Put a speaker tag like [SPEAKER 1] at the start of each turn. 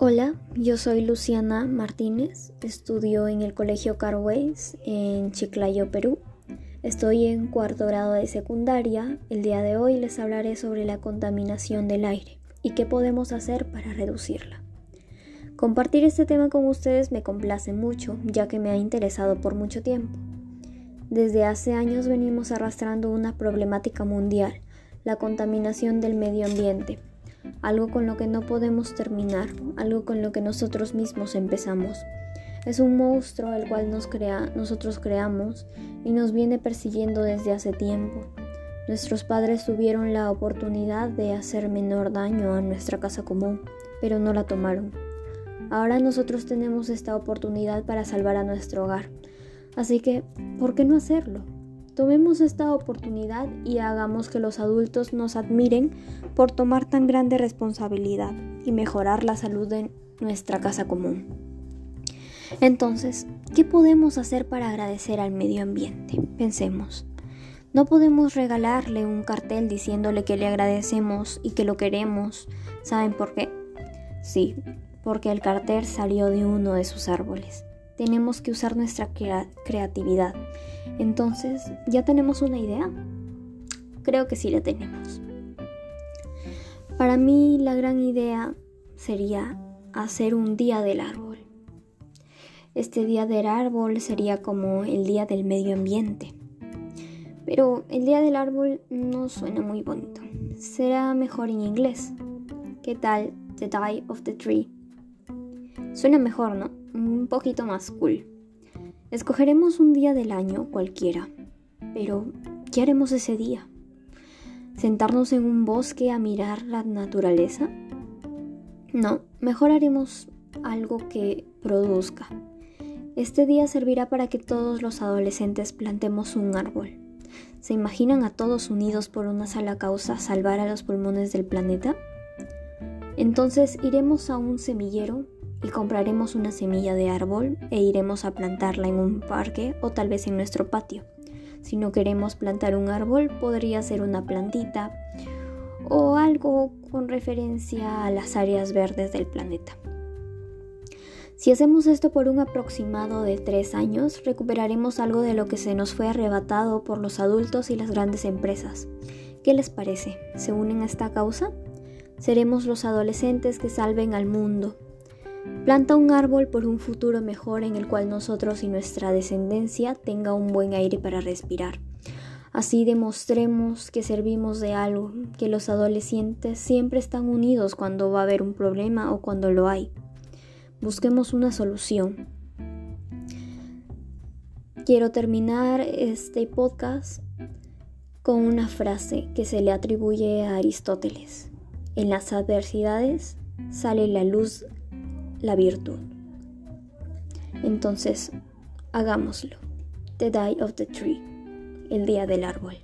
[SPEAKER 1] Hola, yo soy Luciana Martínez, estudio en el Colegio Carways en Chiclayo, Perú. Estoy en cuarto grado de secundaria. El día de hoy les hablaré sobre la contaminación del aire y qué podemos hacer para reducirla. Compartir este tema con ustedes me complace mucho, ya que me ha interesado por mucho tiempo. Desde hace años venimos arrastrando una problemática mundial, la contaminación del medio ambiente algo con lo que no podemos terminar, algo con lo que nosotros mismos empezamos. Es un monstruo el cual nosotros creamos y nos viene persiguiendo desde hace tiempo. Nuestros padres tuvieron la oportunidad de hacer menor daño a nuestra casa común, pero no la tomaron. Ahora nosotros tenemos esta oportunidad para salvar a nuestro hogar. Así que, ¿por qué no hacerlo? Tomemos esta oportunidad y hagamos que los adultos nos admiren por tomar tan grande responsabilidad y mejorar la salud de nuestra casa común. Entonces, ¿qué podemos hacer para agradecer al medio ambiente? Pensemos. No podemos regalarle un cartel diciéndole que le agradecemos y que lo queremos. ¿Saben por qué? Sí, porque el cartel salió de uno de sus árboles tenemos que usar nuestra creatividad. Entonces, ¿ya tenemos una idea? Creo que sí la tenemos. Para mí la gran idea sería hacer un día del árbol. Este día del árbol sería como el día del medio ambiente. Pero el día del árbol no suena muy bonito. Será mejor en inglés. ¿Qué tal The Day of the Tree? Suena mejor, ¿no? Un poquito más cool. Escogeremos un día del año cualquiera. Pero, ¿qué haremos ese día? ¿Sentarnos en un bosque a mirar la naturaleza? No, mejor haremos algo que produzca. Este día servirá para que todos los adolescentes plantemos un árbol. ¿Se imaginan a todos unidos por una sola causa salvar a los pulmones del planeta? Entonces iremos a un semillero y compraremos una semilla de árbol e iremos a plantarla en un parque o tal vez en nuestro patio. Si no queremos plantar un árbol, podría ser una plantita o algo con referencia a las áreas verdes del planeta. Si hacemos esto por un aproximado de tres años, recuperaremos algo de lo que se nos fue arrebatado por los adultos y las grandes empresas. ¿Qué les parece? ¿Se unen a esta causa? Seremos los adolescentes que salven al mundo, Planta un árbol por un futuro mejor en el cual nosotros y nuestra descendencia tenga un buen aire para respirar. Así demostremos que servimos de algo, que los adolescentes siempre están unidos cuando va a haber un problema o cuando lo hay. Busquemos una solución. Quiero terminar este podcast con una frase que se le atribuye a Aristóteles. En las adversidades sale la luz la virtud. Entonces, hagámoslo. The Day of the Tree, el día del árbol.